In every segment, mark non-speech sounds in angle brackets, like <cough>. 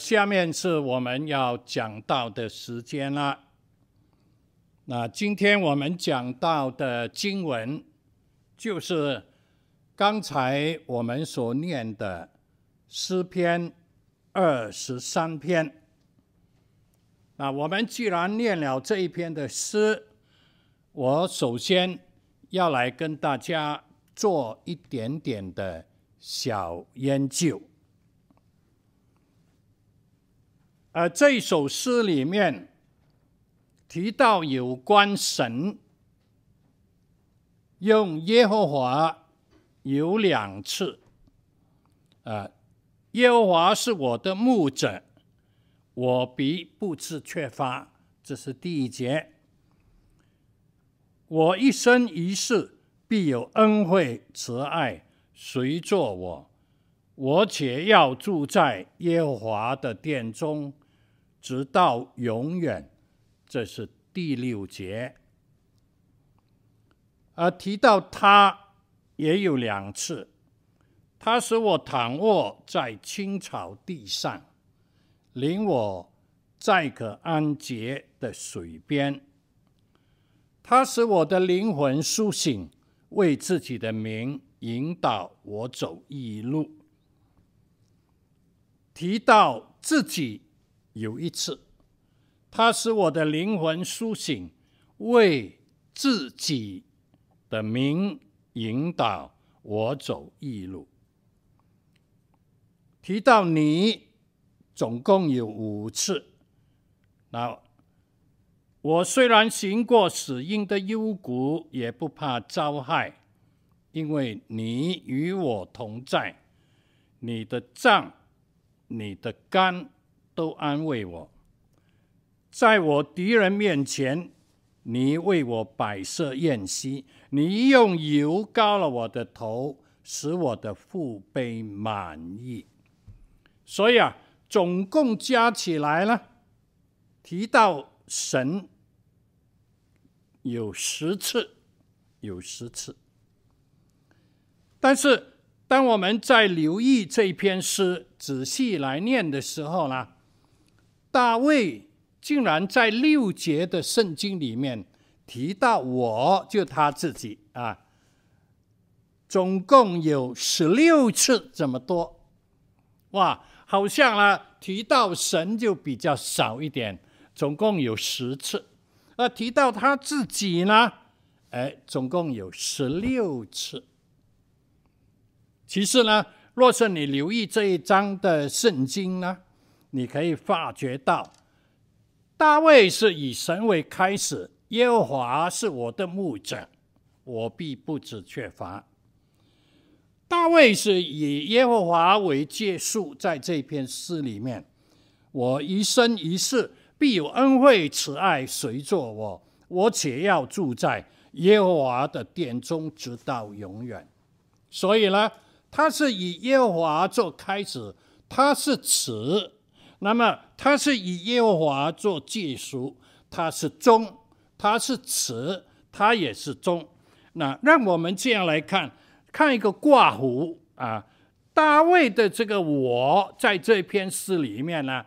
下面是我们要讲到的时间了。那今天我们讲到的经文，就是刚才我们所念的诗篇二十三篇。那我们既然念了这一篇的诗，我首先要来跟大家做一点点的小研究。呃这首诗里面提到有关神，用耶和华有两次。啊，耶和华是我的牧者，我必不致缺乏。这是第一节。我一生一世必有恩惠慈爱随着我，我且要住在耶和华的殿中。直到永远，这是第六节。而提到他也有两次，他使我躺卧在青草地上，领我在可安歇的水边。他使我的灵魂苏醒，为自己的名引导我走义路。提到自己。有一次，他使我的灵魂苏醒，为自己的名引导我走义路。提到你，总共有五次。那我虽然行过死荫的幽谷，也不怕遭害，因为你与我同在。你的杖，你的竿。都安慰我，在我敌人面前，你为我摆设筵席，你用油膏了我的头，使我的腹背满意。所以啊，总共加起来呢，提到神有十次，有十次。但是，当我们在留意这篇诗，仔细来念的时候呢，大卫竟然在六节的圣经里面提到我，就他自己啊，总共有十六次这么多，哇，好像呢提到神就比较少一点，总共有十次，而提到他自己呢，哎，总共有十六次。其次呢，若是你留意这一章的圣经呢，你可以发觉到，大卫是以神为开始，耶和华是我的牧者，我必不致缺乏。大卫是以耶和华为结束，在这篇诗里面，我一生一世必有恩惠慈爱随着我，我且要住在耶和华的殿中，直到永远。所以呢，他是以耶和华做开始，他是慈。那么他是以耶和华做结束，他是终，他是始，他也是终。那让我们这样来看，看一个括弧啊，大卫的这个我在这篇诗里面呢，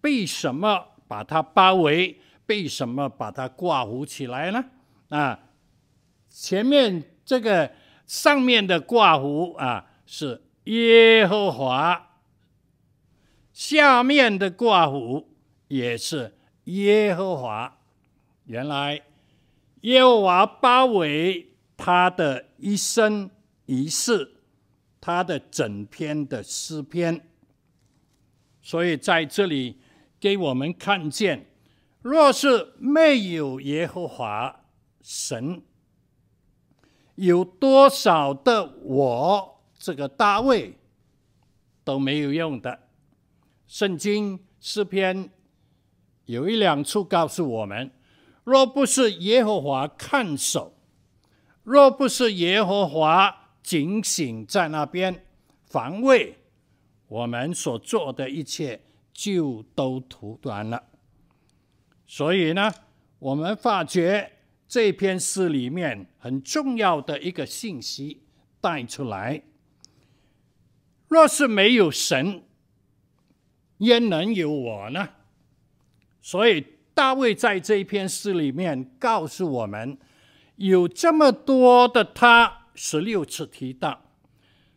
被什么把它包围？被什么把它挂糊起来呢？啊，前面这个上面的括弧啊是耶和华。下面的括弧也是耶和华，原来耶和华包围他的一生一世，他的整篇的诗篇，所以在这里给我们看见，若是没有耶和华神，有多少的我这个大卫都没有用的。圣经诗篇有一两处告诉我们：若不是耶和华看守，若不是耶和华警醒在那边防卫，我们所做的一切就都徒然了。所以呢，我们发觉这篇诗里面很重要的一个信息带出来：若是没有神。焉能有我呢？所以大卫在这一篇诗里面告诉我们，有这么多的他十六次提到，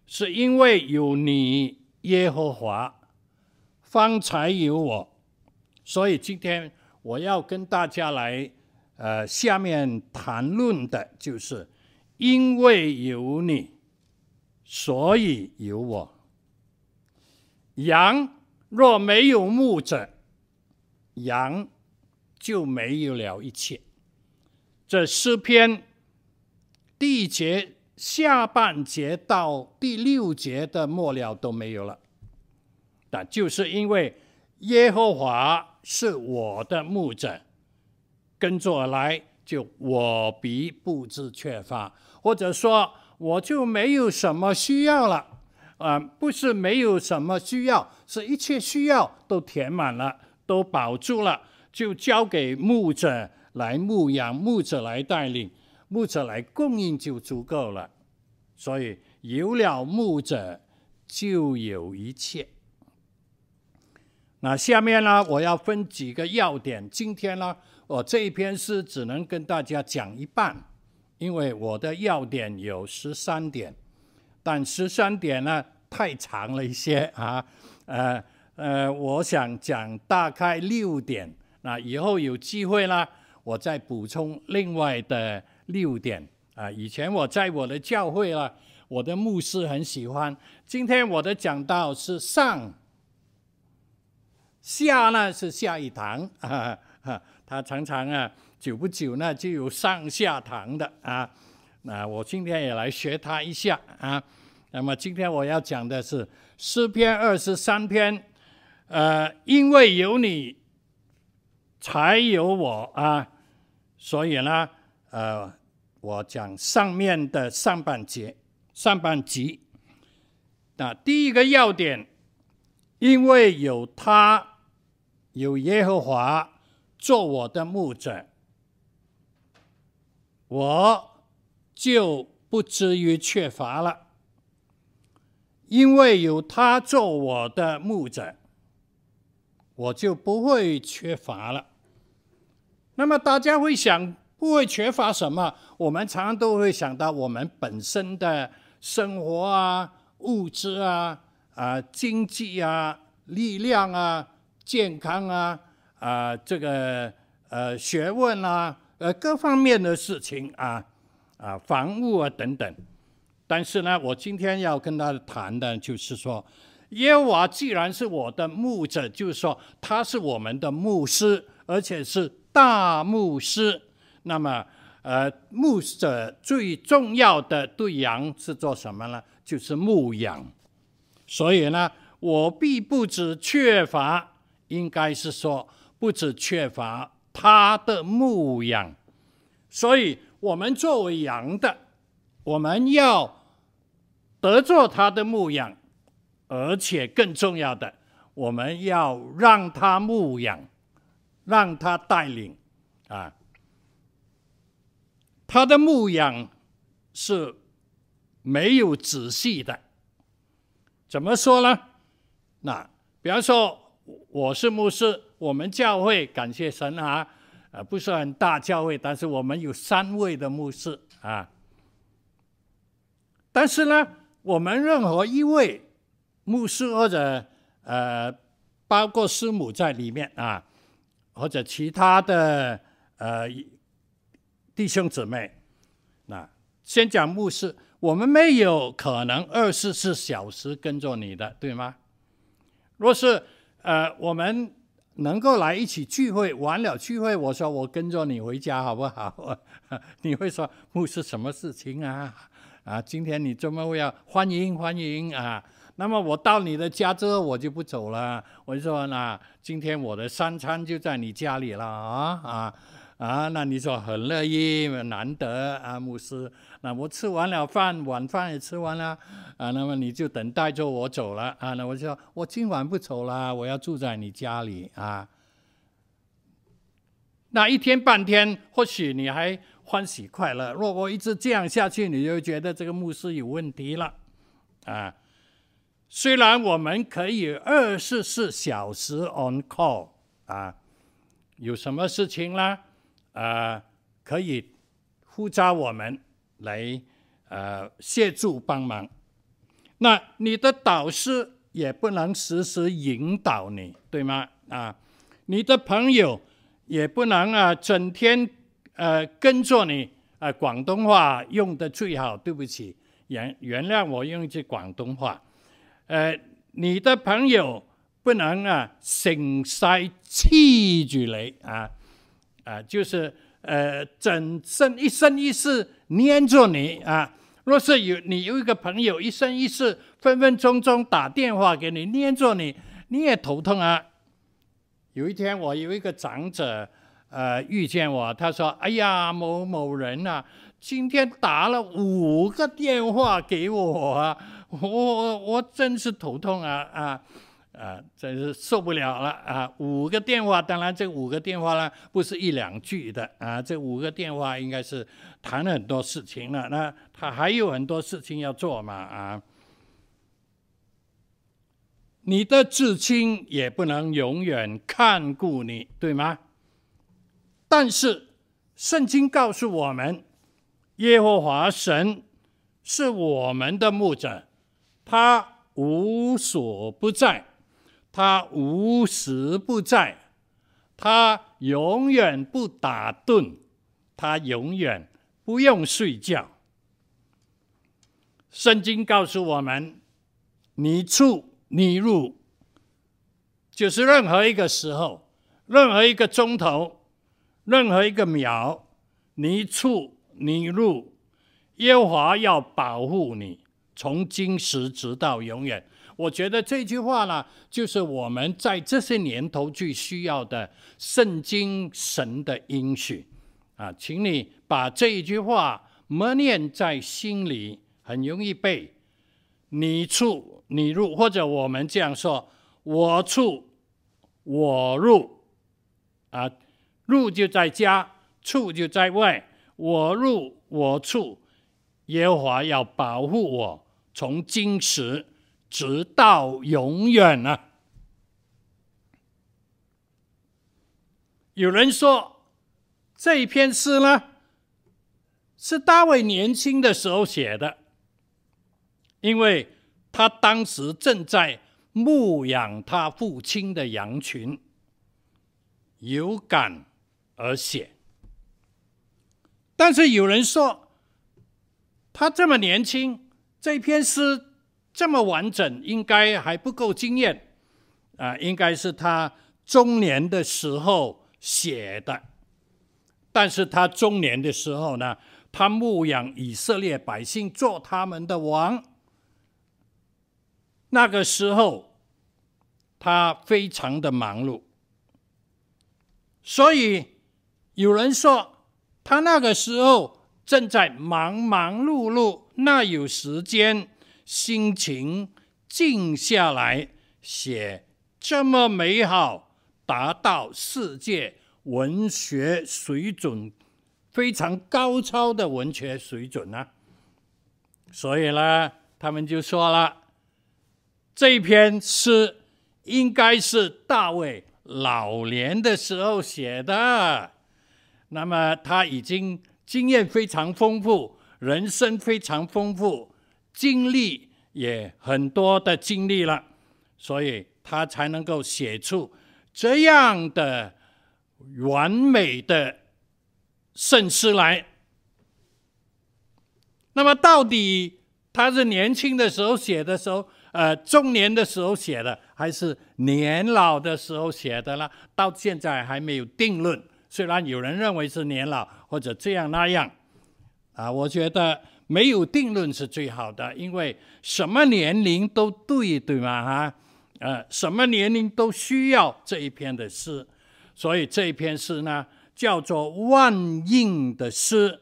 是因为有你耶和华，方才有我。所以今天我要跟大家来，呃，下面谈论的就是，因为有你，所以有我。羊若没有牧者，羊就没有了一切。这诗篇第一节下半节到第六节的末了都没有了，但就是因为耶和华是我的牧者，跟着来，就我必不知缺乏，或者说我就没有什么需要了。啊、不是没有什么需要，是一切需要都填满了，都保住了，就交给牧者来牧养，牧者来带领，牧者来供应就足够了。所以有了牧者，就有一切。那下面呢，我要分几个要点。今天呢，我这一篇诗只能跟大家讲一半，因为我的要点有十三点。但十三点呢，太长了一些啊，呃呃，我想讲大概六点，那以后有机会呢，我再补充另外的六点啊。以前我在我的教会啊，我的牧师很喜欢。今天我的讲道是上，下呢是下一堂啊，他常常啊，久不久呢就有上下堂的啊。那我今天也来学他一下啊。那么今天我要讲的是诗篇二十三篇，呃，因为有你，才有我啊，所以呢，呃，我讲上面的上半节、上半集。那第一个要点，因为有他，有耶和华做我的牧者，我就不至于缺乏了。因为有他做我的牧者，我就不会缺乏了。那么大家会想，不会缺乏什么？我们常常都会想到我们本身的生活啊、物质啊、啊经济啊、力量啊、健康啊、啊这个呃学问啊、呃各方面的事情啊、啊房屋啊等等。但是呢，我今天要跟他谈的，就是说，耶和华既然是我的牧者，就是说他是我们的牧师，而且是大牧师。那么，呃，牧者最重要的对羊是做什么呢？就是牧养。所以呢，我必不致缺乏，应该是说不致缺乏他的牧养。所以，我们作为羊的，我们要。得做他的牧养，而且更重要的，我们要让他牧养，让他带领啊。他的牧养是没有仔细的。怎么说呢？那比方说，我是牧师，我们教会感谢神啊，呃，不是很大教会，但是我们有三位的牧师啊。但是呢，我们任何一位牧师或者呃，包括师母在里面啊，或者其他的呃弟兄姊妹，那先讲牧师，我们没有可能二十四小时跟着你的，对吗？若是呃我们能够来一起聚会，完了聚会，我说我跟着你回家好不好？<laughs> 你会说不是什么事情啊？啊，今天你这么要欢迎欢迎啊？那么我到你的家之后，我就不走了。我说，那今天我的三餐就在你家里了啊啊啊！那你说很乐意，难得啊，牧师。那我吃完了饭，晚饭也吃完了啊。那么你就等待着我走了啊。那我就说我今晚不走了，我要住在你家里啊。那一天半天，或许你还。欢喜快乐。若我一直这样下去，你就觉得这个牧师有问题了，啊！虽然我们可以二十四小时 on call 啊，有什么事情啦，啊，可以呼召我们来呃协助帮忙。那你的导师也不能时时引导你，对吗？啊，你的朋友也不能啊整天呃跟着你啊。广东话用的最好，对不起，原原谅我用一句广东话。呃，你的朋友不能啊，成世黐住你啊，啊，就是呃，整生一生一世黏着你啊。若是有你有一个朋友一生一世分分钟钟打电话给你黏着你，你也头痛啊。有一天我有一个长者呃遇见我，他说：“哎呀，某某人啊，今天打了五个电话给我啊。”我我真是头痛啊啊啊！真是受不了了啊！五个电话，当然这五个电话呢，不是一两句的啊，这五个电话应该是谈了很多事情了。那他还有很多事情要做嘛啊！你的至亲也不能永远看顾你，对吗？但是圣经告诉我们，耶和华神是我们的牧者。他无所不在，他无时不在，他永远不打盹，他永远不用睡觉。圣经告诉我们：你出你入，就是任何一个时候，任何一个钟头，任何一个秒，你出你入，耶和华要保护你。从今时直到永远，我觉得这句话呢，就是我们在这些年头最需要的圣经神的应许啊，请你把这一句话默念在心里，很容易背。你出你入，或者我们这样说：我出我入，啊，入就在家，出就在外，我入我出，耶和华要保护我。从今时直到永远啊！有人说这一篇诗呢，是大卫年轻的时候写的，因为他当时正在牧养他父亲的羊群，有感而写。但是有人说，他这么年轻。这篇诗这么完整，应该还不够惊艳啊！应该是他中年的时候写的。但是他中年的时候呢，他牧养以色列百姓，做他们的王。那个时候，他非常的忙碌，所以有人说，他那个时候正在忙忙碌碌。那有时间、心情静下来写这么美好、达到世界文学水准非常高超的文学水准呢？所以呢，他们就说了，这篇诗应该是大卫老年的时候写的。那么他已经经验非常丰富。人生非常丰富，经历也很多的经历了，所以他才能够写出这样的完美的圣诗来。那么，到底他是年轻的时候写的时候，呃，中年的时候写的，还是年老的时候写的呢？到现在还没有定论。虽然有人认为是年老，或者这样那样。啊，我觉得没有定论是最好的，因为什么年龄都对，对吗？哈，呃，什么年龄都需要这一篇的诗，所以这一篇诗呢，叫做万应的诗，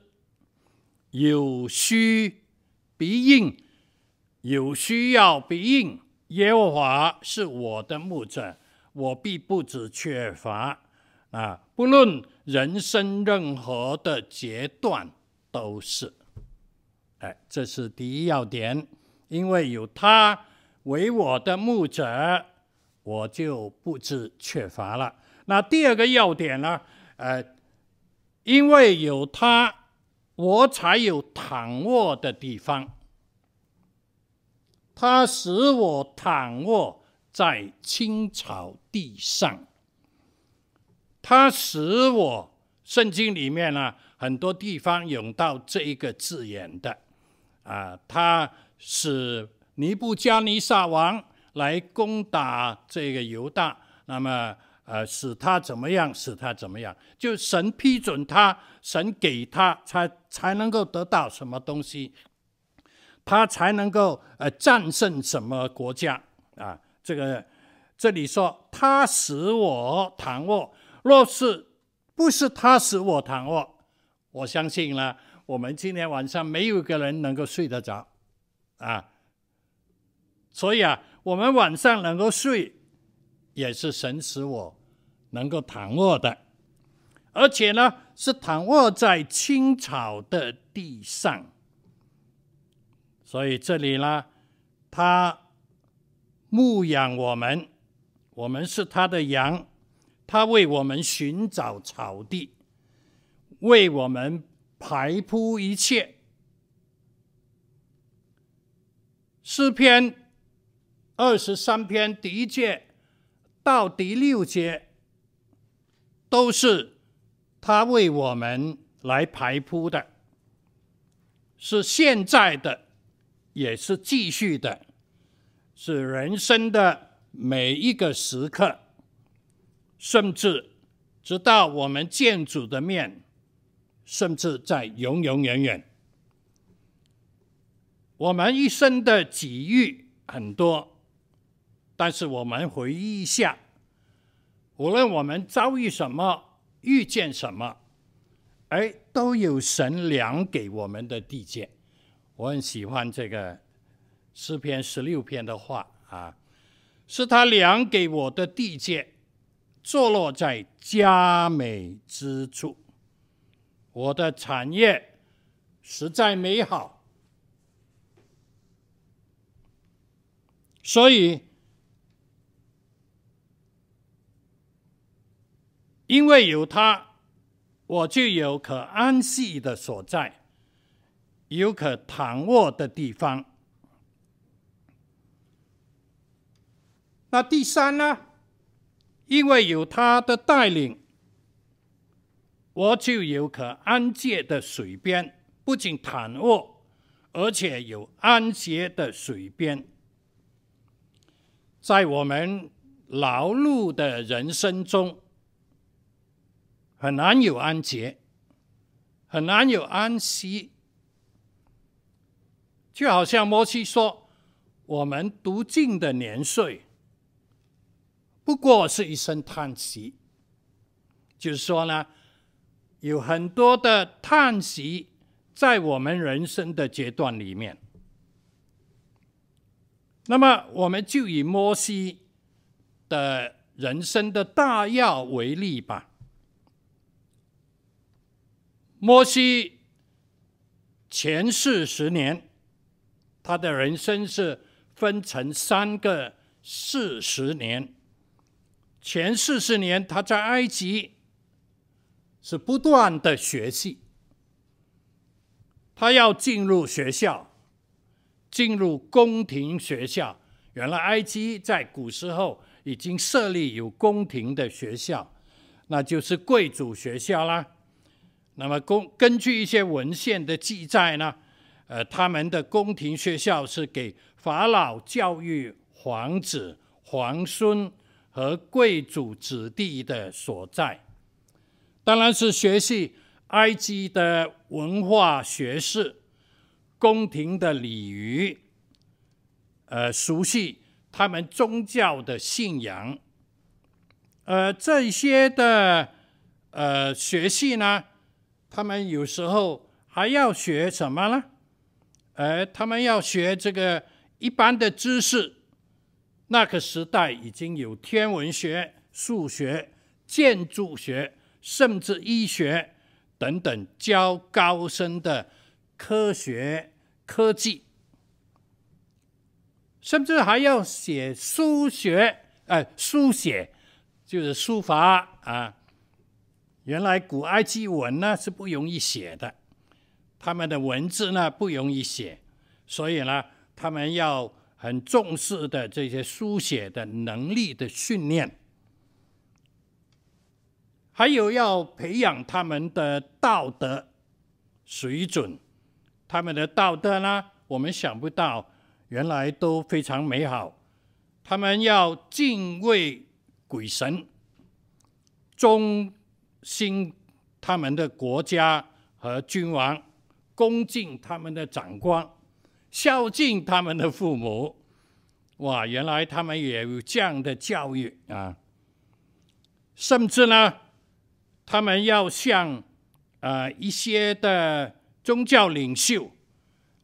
有需必应，有需要必应。耶和华是我的牧者，我必不致缺乏。啊，不论人生任何的阶段。都是，哎，这是第一要点，因为有他，为我的牧者，我就不知缺乏了。那第二个要点呢？呃，因为有他，我才有躺卧的地方。他使我躺卧在青草地上。他使我，圣经里面呢，很多地方用到这一个字眼的，啊，他使尼布加尼撒王来攻打这个犹大，那么呃，使他怎么样？使他怎么样？就神批准他，神给他，才才能够得到什么东西。他才能够呃战胜什么国家啊？这个这里说他使我躺卧，若是不是他使我躺卧，我相信呢，我们今天晚上没有一个人能够睡得着啊。所以啊，我们晚上能够睡，也是神使我能够躺卧的，而且呢，是躺卧在青草的地上。所以这里呢，他牧养我们，我们是他的羊，他为我们寻找草地，为我们排铺一切。诗篇二十三篇第一节到第六节，都是他为我们来排铺的，是现在的。也是继续的，是人生的每一个时刻，甚至直到我们见主的面，甚至在永永远远。我们一生的际遇很多，但是我们回忆一下，无论我们遭遇什么，遇见什么，哎，都有神量给我们的地界。我很喜欢这个诗篇十六篇的话啊，是他量给我的地界，坐落在佳美之处。我的产业实在美好，所以因为有他，我就有可安息的所在。有可躺卧的地方。那第三呢？因为有他的带领，我就有可安歇的水边，不仅躺卧，而且有安歇的水边。在我们劳碌的人生中，很难有安歇，很难有安息。就好像摩西说：“我们读经的年岁，不过是一声叹息。”就是说呢，有很多的叹息在我们人生的阶段里面。那么，我们就以摩西的人生的大要为例吧。摩西前四十年。他的人生是分成三个四十年，前四十年他在埃及是不断的学习，他要进入学校，进入宫廷学校。原来埃及在古时候已经设立有宫廷的学校，那就是贵族学校啦。那么根根据一些文献的记载呢，呃，他们的宫廷学校是给法老教育皇子、皇孙和贵族子弟的所在，当然是学习埃及的文化学识、宫廷的礼仪，呃，熟悉他们宗教的信仰，呃，这些的呃学习呢，他们有时候还要学什么呢？呃他们要学这个一般的知识，那个时代已经有天文学、数学、建筑学，甚至医学等等较高深的科学科技。甚至还要写书学，呃，书写就是书法啊。原来古埃及文呢是不容易写的，他们的文字呢不容易写，所以呢，他们要很重视的这些书写的能力的训练，还有要培养他们的道德水准，他们的道德呢，我们想不到，原来都非常美好。他们要敬畏鬼神，忠心他们的国家和君王，恭敬他们的长官，孝敬他们的父母。哇，原来他们也有这样的教育啊！甚至呢，他们要向呃一些的宗教领袖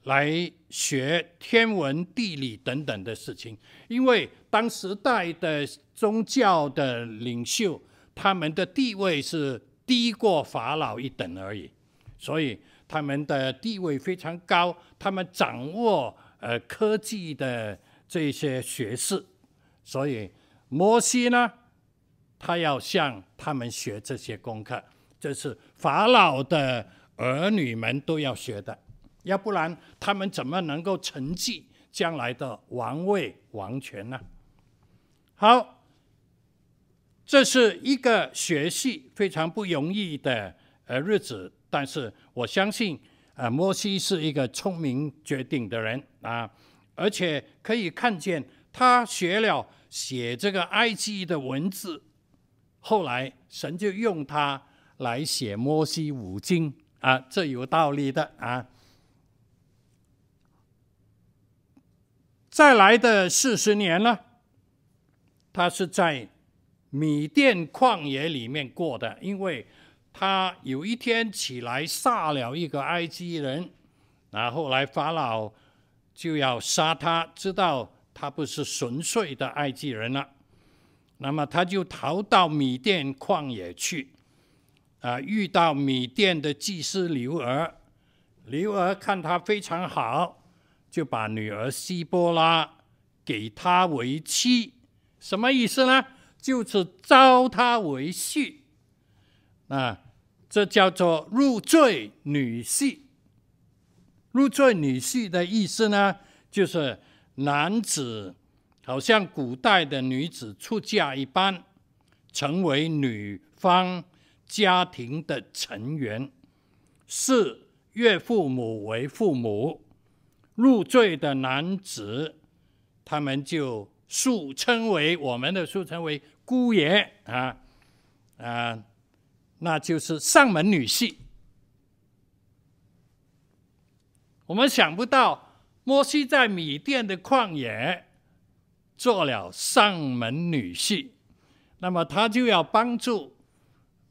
来学天文地理等等的事情，因为当时代的宗教的领袖。他们的地位是低过法老一等而已，所以他们的地位非常高。他们掌握呃科技的这些学识，所以摩西呢，他要向他们学这些功课，这是法老的儿女们都要学的，要不然他们怎么能够承继将来的王位王权呢？好。这是一个学习非常不容易的呃日子，但是我相信，呃，摩西是一个聪明绝顶的人啊，而且可以看见他学了写这个埃及的文字，后来神就用他来写摩西五经啊，这有道理的啊。再来的四十年呢，他是在。米甸旷野里面过的，因为他有一天起来杀了一个埃及人，然后来法老就要杀他，知道他不是纯粹的埃及人了，那么他就逃到米甸旷野去，啊，遇到米甸的祭司刘儿，刘儿看他非常好，就把女儿希波拉给他为妻，什么意思呢？就是招他为婿，啊，这叫做入赘女婿。入赘女婿的意思呢，就是男子好像古代的女子出嫁一般，成为女方家庭的成员，视岳父母为父母。入赘的男子，他们就俗称为我们的俗称为。姑爷啊啊，那就是上门女婿。我们想不到，摩西在米甸的旷野做了上门女婿，那么他就要帮助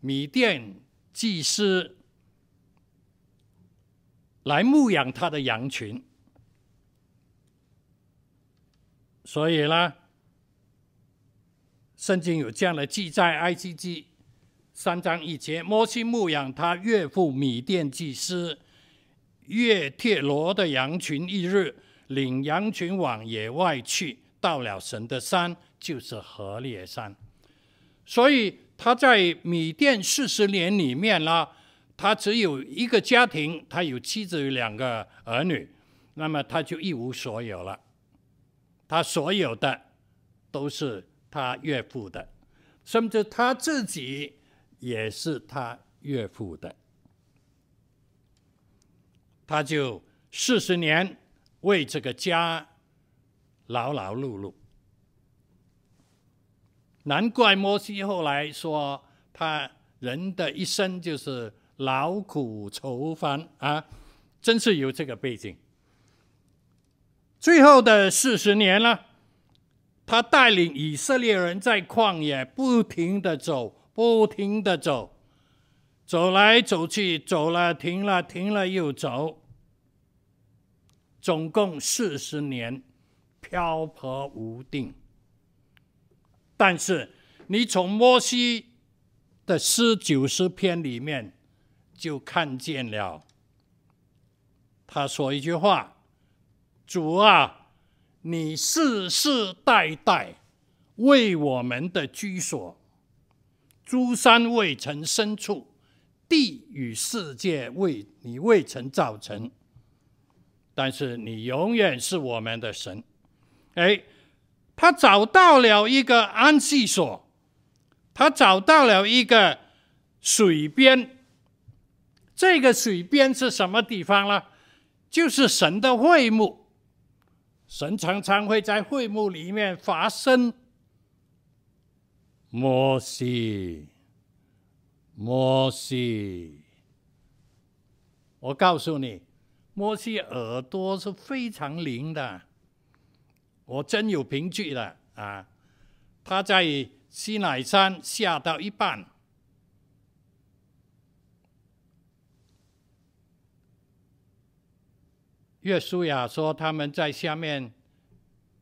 米甸祭司来牧养他的羊群，所以呢。圣经有这样的记载，埃及记三章一节，摩西牧养他岳父米甸祭司叶忒罗的羊群，一日领羊群往野外去，到了神的山，就是何烈山。所以他在米甸四十年里面呢，他只有一个家庭，他有妻子，有两个儿女，那么他就一无所有了，他所有的都是。他岳父的，甚至他自己也是他岳父的，他就四十年为这个家劳劳碌碌。难怪摩西后来说，他人的一生就是劳苦愁烦啊，真是有这个背景。最后的四十年了。他带领以色列人在旷野不停地走，不停地走，走来走去，走了停了，停了又走，总共四十年，漂泊无定。但是你从摩西的诗九十篇里面就看见了，他说一句话：“主啊。”你世世代代为我们的居所，诸山未曾深处，地与世界为你未曾造成，但是你永远是我们的神。哎，他找到了一个安息所，他找到了一个水边。这个水边是什么地方呢？就是神的会幕。神常常会在会幕里面发声。摩西，摩西，我告诉你，摩西耳朵是非常灵的，我真有凭据了啊！他在西乃山下到一半，约书亚说他们在下面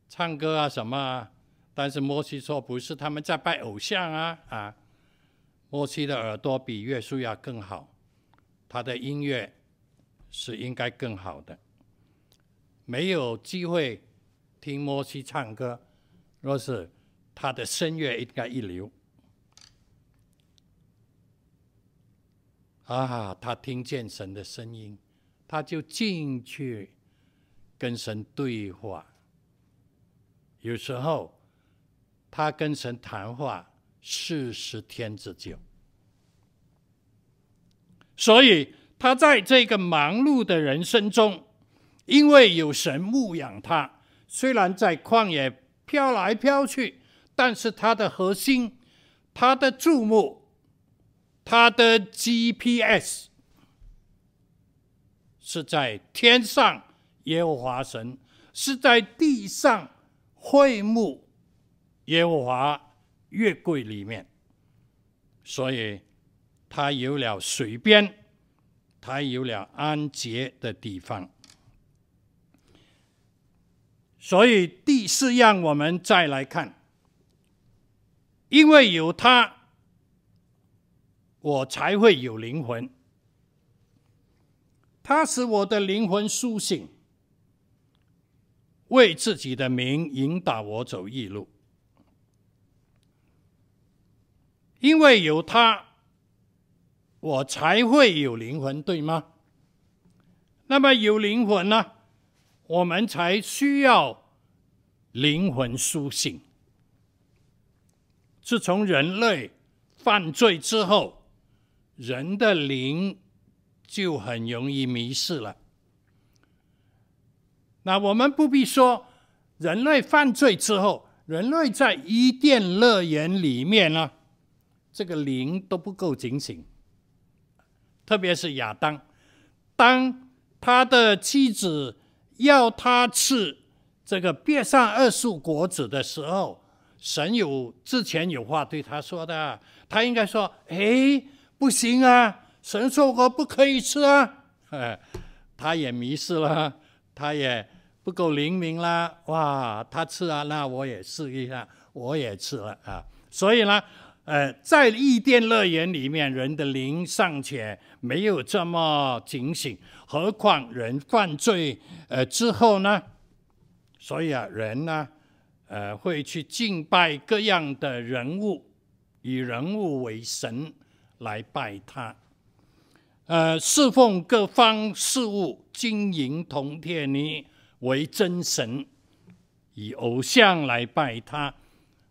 唱歌啊什么啊，但是摩西说不是，他们在拜偶像啊啊！摩西的耳朵比约书亚更好，他的音乐是应该更好的。没有机会听摩西唱歌，若是他的声乐应该一流。啊，他听见神的声音。他就进去跟神对话。有时候他跟神谈话四十天之久，所以他在这个忙碌的人生中，因为有神牧养他，虽然在旷野飘来飘去，但是它的核心、它的注目、它的 GPS。是在天上耶和华神，是在地上会幕耶和华月柜里面，所以他有了水边，他有了安歇的地方。所以第四样，我们再来看，因为有他，我才会有灵魂。他使我的灵魂苏醒，为自己的名引导我走义路。因为有他，我才会有灵魂，对吗？那么有灵魂呢，我们才需要灵魂苏醒。自从人类犯罪之后，人的灵。就很容易迷失了。那我们不必说，人类犯罪之后，人类在伊甸乐园里面呢，这个灵都不够警醒。特别是亚当，当他的妻子要他吃这个别善恶树果子的时候，神有之前有话对他说的，他应该说：“哎，不行啊。”神说过不可以吃啊，哎，<laughs> 他也迷失了，他也不够灵敏了。哇，他吃啊，那我也试一下，我也吃了啊。所以呢，呃，在伊甸乐园里面，人的灵尚且没有这么警醒，何况人犯罪呃之后呢？所以啊，人呢，呃，会去敬拜各样的人物，以人物为神来拜他。呃，侍奉各方事物，金银铜铁泥为真神，以偶像来拜他。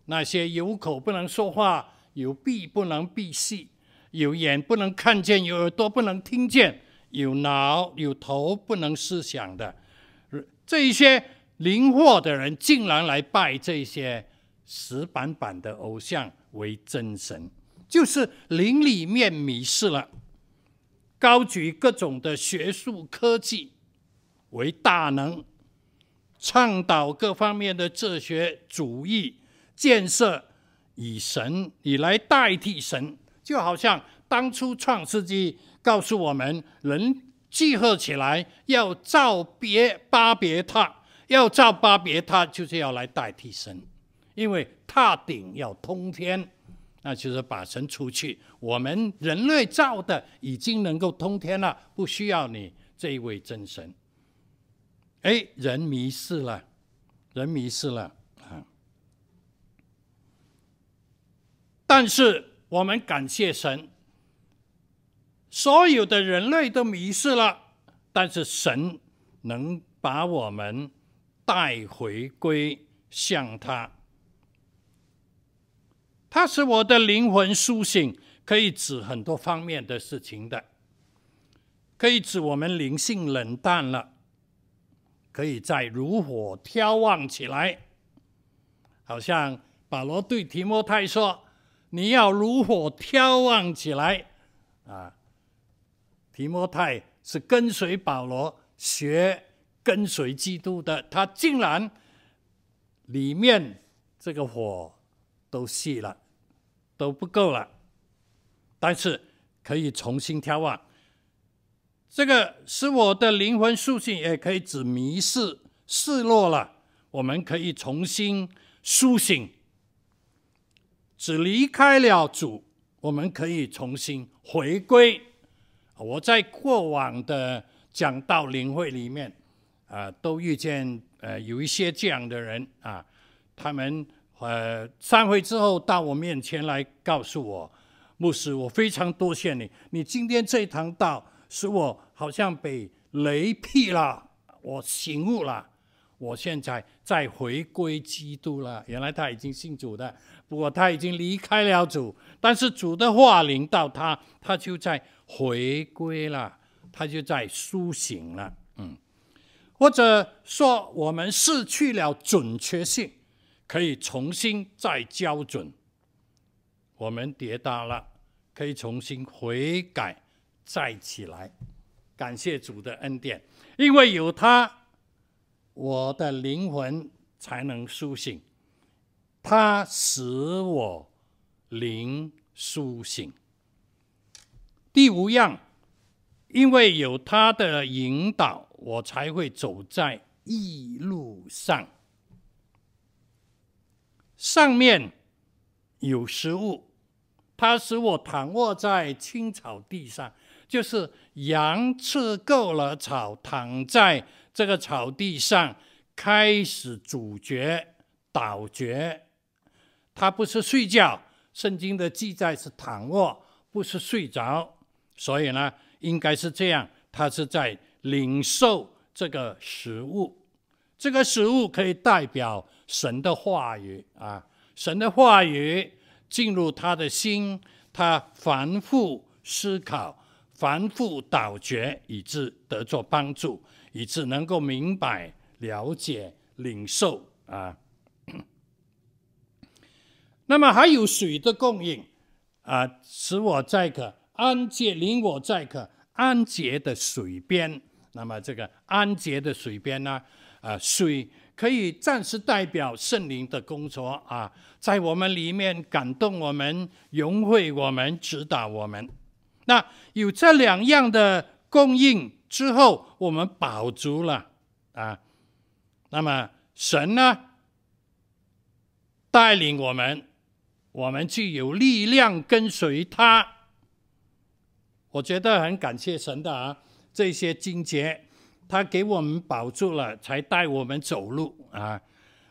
那些有口不能说话，有鼻不能闭气，有眼不能看见，有耳朵不能听见，有脑有头不能思想的，这一些灵活的人，竟然来拜这些石板板的偶像为真神，就是灵里面迷失了。高举各种的学术科技为大能，倡导各方面的哲学主义建设，以神以来代替神，就好像当初创世纪告诉我们，人集合起来要造别巴别塔，要造巴别塔就是要来代替神，因为塔顶要通天。那就是把神除去，我们人类造的已经能够通天了，不需要你这一位真神。哎，人迷失了，人迷失了啊。但是我们感谢神，所有的人类都迷失了，但是神能把我们带回归向他。他使我的灵魂苏醒，可以指很多方面的事情的，可以指我们灵性冷淡了，可以再如火挑旺起来，好像保罗对提摩太说。你要如火眺望起来，啊！提摩太是跟随保罗学跟随基督的，他竟然里面这个火都熄了，都不够了，但是可以重新眺望。这个使我的灵魂苏醒，也可以指迷失、失落了，我们可以重新苏醒。只离开了主，我们可以重新回归。我在过往的讲道灵会里面，啊、都遇见呃有一些这样的人啊，他们呃散会之后到我面前来告诉我，牧师，我非常多谢你，你今天这堂道使我好像被雷劈了，我醒悟了，我现在再回归基督了。原来他已经信主的。不过他已经离开了主，但是主的话临到他，他就在回归了，他就在苏醒了。嗯，或者说我们失去了准确性，可以重新再校准。我们跌倒了，可以重新悔改再起来。感谢主的恩典，因为有他，我的灵魂才能苏醒。他使我灵苏醒。第五样，因为有他的引导，我才会走在义路上。上面有食物，他使我躺卧在青草地上，就是羊吃够了草，躺在这个草地上，开始咀嚼、倒嚼。他不是睡觉，圣经的记载是躺卧，不是睡着，所以呢，应该是这样，他是在领受这个食物，这个食物可以代表神的话语啊，神的话语进入他的心，他反复思考，反复咀嚼，以致得着帮助，以致能够明白、了解、领受啊。那么还有水的供应，啊、使我在可安歇，领我在可安歇的水边。那么这个安歇的水边呢，啊、水可以暂时代表圣灵的工作啊，在我们里面感动我们、融汇我们、指导我们。那有这两样的供应之后，我们饱足了啊。那么神呢，带领我们。我们具有力量跟随他，我觉得很感谢神的啊，这些经节，他给我们保住了，才带我们走路啊，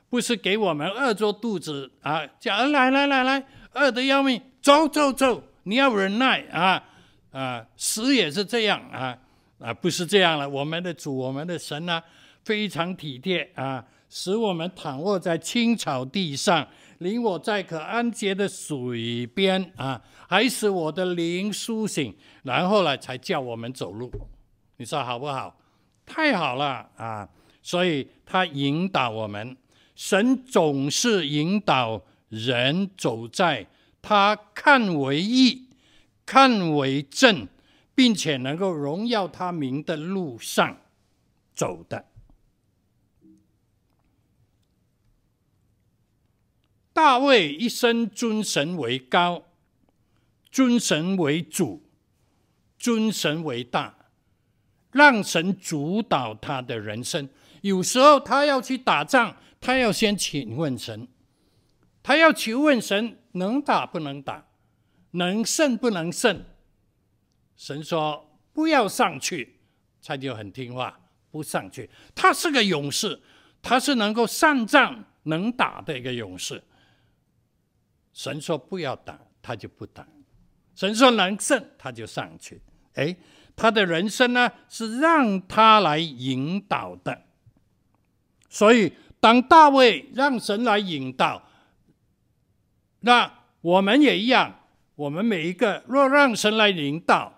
不是给我们饿着肚子啊，讲来来来来，饿得要命，走走走，你要忍耐啊啊，死也是这样啊啊，不是这样了，我们的主，我们的神呢、非常体贴啊，使我们躺卧在青草地上。领我在可安歇的水边啊，还使我的灵苏醒，然后呢，才叫我们走路。你说好不好？太好了啊！所以他引导我们，神总是引导人走在他看为义、看为正，并且能够荣耀他名的路上走的。大卫一生尊神为高，尊神为主，尊神为大，让神主导他的人生。有时候他要去打仗，他要先请问神，他要求问神能打不能打，能胜不能胜。神说不要上去，他就很听话，不上去。他是个勇士。他是能够上仗、能打的一个勇士。神说不要打，他就不打；神说能胜，他就上去。哎，他的人生呢，是让他来引导的。所以，当大卫让神来引导，那我们也一样。我们每一个若让神来引导，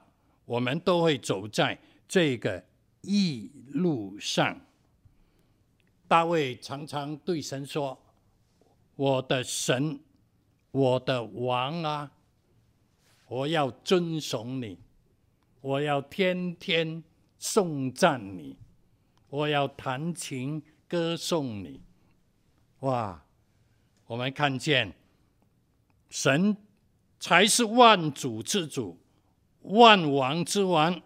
我们都会走在这个义路上。大卫常常对神说：“我的神，我的王啊，我要尊崇你，我要天天颂赞你，我要弹琴歌颂你。”哇！我们看见神。才是万主之主，万王之王。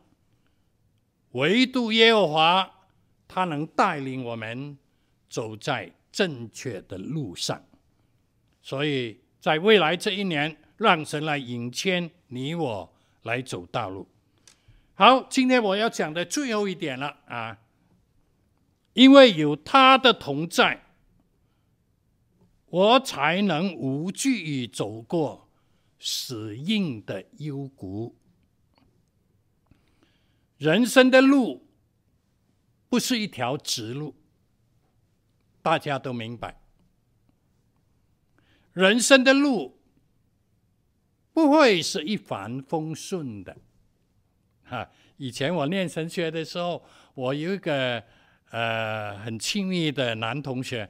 唯独耶和华，他能带领我们走在正确的路上。所以在未来这一年，让神来引牵你我来走道路。好，今天我要讲的最后一点了啊，因为有他的同在，我才能无惧于走过。死硬的幽谷，人生的路不是一条直路，大家都明白。人生的路不会是一帆风顺的。哈，以前我念神学的时候，我有一个呃很亲密的男同学，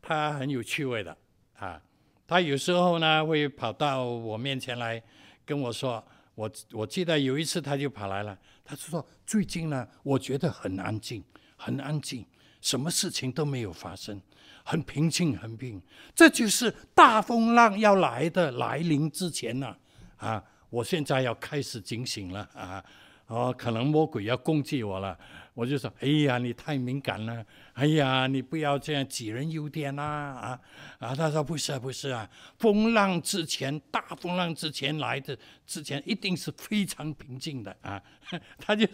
他很有趣味的啊。他有时候呢会跑到我面前来跟我说，我我记得有一次他就跑来了，他说最近呢我觉得很安静，很安静，什么事情都没有发生，很平静，很平。这就是大风浪要来的来临之前呢，啊，啊，我现在要开始警醒了啊，哦，可能魔鬼要攻击我了。我就说：“哎呀，你太敏感了！哎呀，你不要这样杞人忧天呐！啊啊！”他说：“不是啊，不是啊，风浪之前，大风浪之前来的之前，一定是非常平静的啊！” <laughs> 他就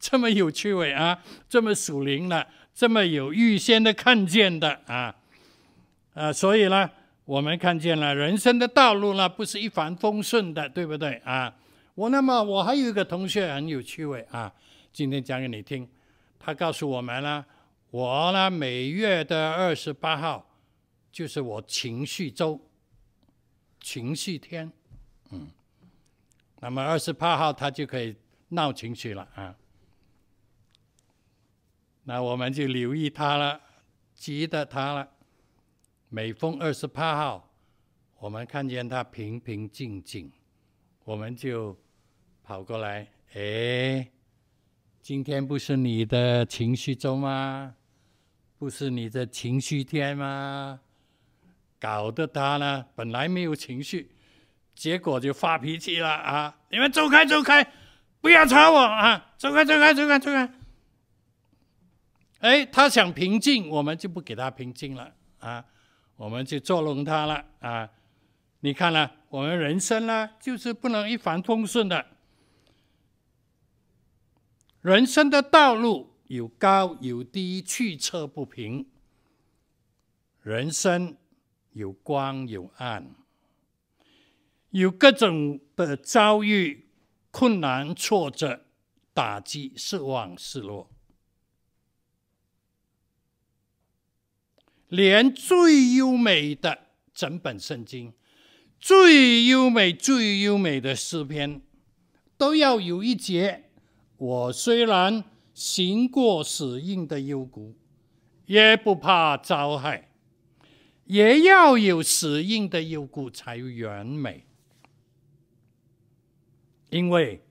这么有趣味啊，这么属灵的，这么有预先的看见的啊啊！所以呢，我们看见了人生的道路呢，不是一帆风顺的，对不对啊？我那么我还有一个同学很有趣味啊，今天讲给你听。他告诉我们呢，我呢每月的二十八号就是我情绪周、情绪天，嗯，那么二十八号他就可以闹情绪了啊。那我们就留意他了，记得他了。每逢二十八号，我们看见他平平静静，我们就跑过来，哎。今天不是你的情绪周吗？不是你的情绪天吗？搞得他呢，本来没有情绪，结果就发脾气了啊！你们走开，走开，不要吵我啊！走开，走开，走开，走开。哎，他想平静，我们就不给他平静了啊！我们就捉弄他了啊！你看了，我们人生呢，就是不能一帆风顺的。人生的道路有高有低，曲折不平。人生有光有暗，有各种的遭遇、困难、挫折、打击、失望、失落。连最优美的整本圣经，最优美、最优美的诗篇，都要有一节。我虽然行过死荫的幽谷，也不怕遭害，也要有死荫的幽谷才完美。因为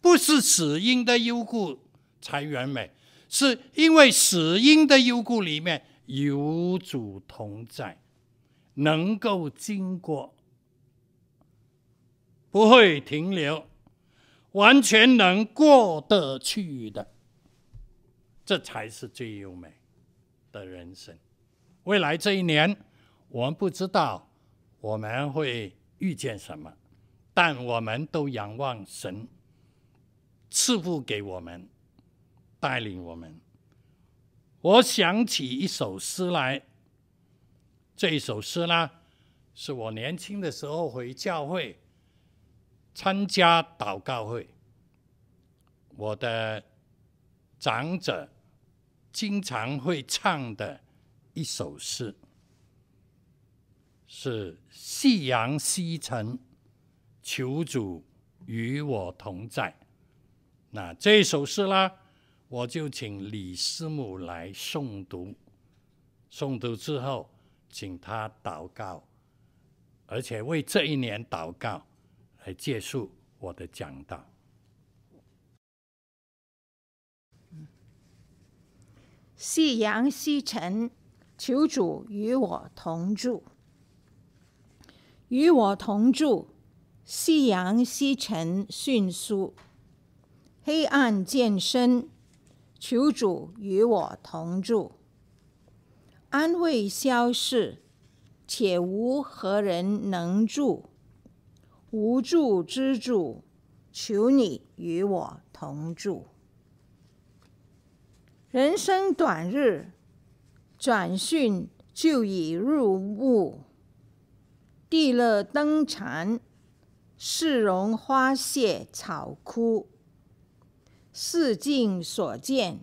不是死荫的幽谷才完美，是因为死荫的幽谷里面有主同在，能够经过，不会停留。完全能过得去的，这才是最优美的人生。未来这一年，我们不知道我们会遇见什么，但我们都仰望神赐福给我们，带领我们。我想起一首诗来。这一首诗呢，是我年轻的时候回教会参加祷告会，我的长者经常会唱的一首诗，是“夕阳西沉，求主与我同在”。那这首诗呢，我就请李师母来诵读，诵读之后，请他祷告，而且为这一年祷告，来结束我的讲道。夕阳西沉，求主与我同住。与我同住，夕阳西沉迅速，黑暗渐深，求主与我同住。安慰消逝，且无何人能助。无助之主，求你与我同住。人生短日，转瞬就已入暮。地热灯残，市容花谢草枯。四境所见。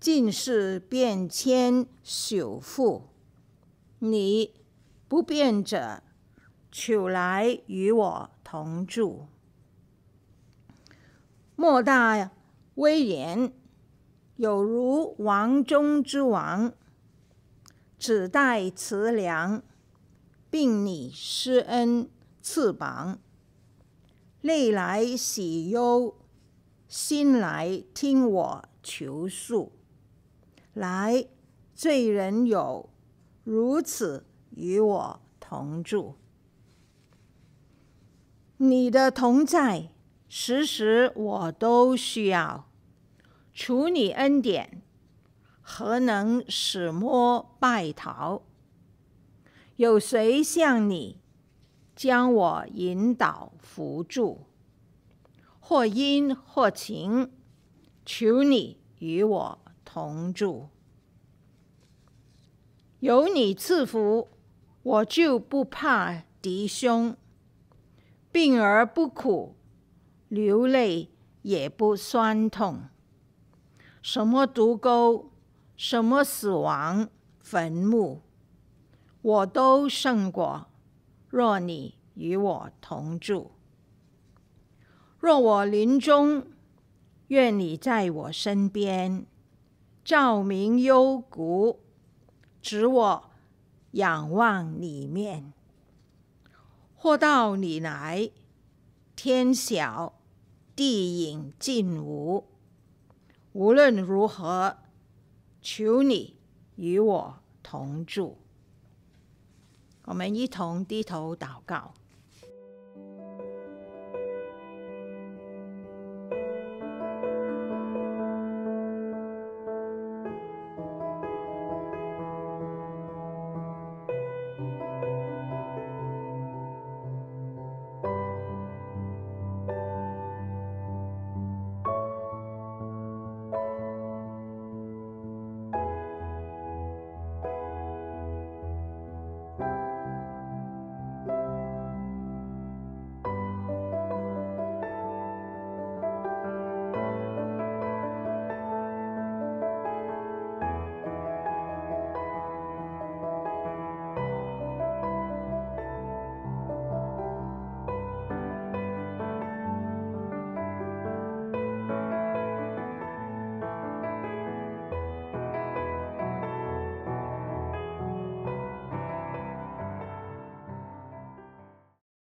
尽是变迁朽复，你不变者，求来与我同住。莫大威严，有如王中之王，只待慈良，并你施恩赐榜。泪来喜忧，心来听我求诉。来，罪人有如此与我同住，你的同在，时时我都需要。除你恩典，何能使魔败逃？有谁像你将我引导扶助？或阴或晴，求你与我同住，有你赐福，我就不怕敌凶。病而不苦，流泪也不酸痛。什么毒沟，什么死亡坟墓，我都胜过。若你与我同住，若我临终，愿你在我身边。照明幽谷，指我仰望里面。或到你来，天晓地隐尽无。无论如何，求你与我同住。我们一同低头祷告。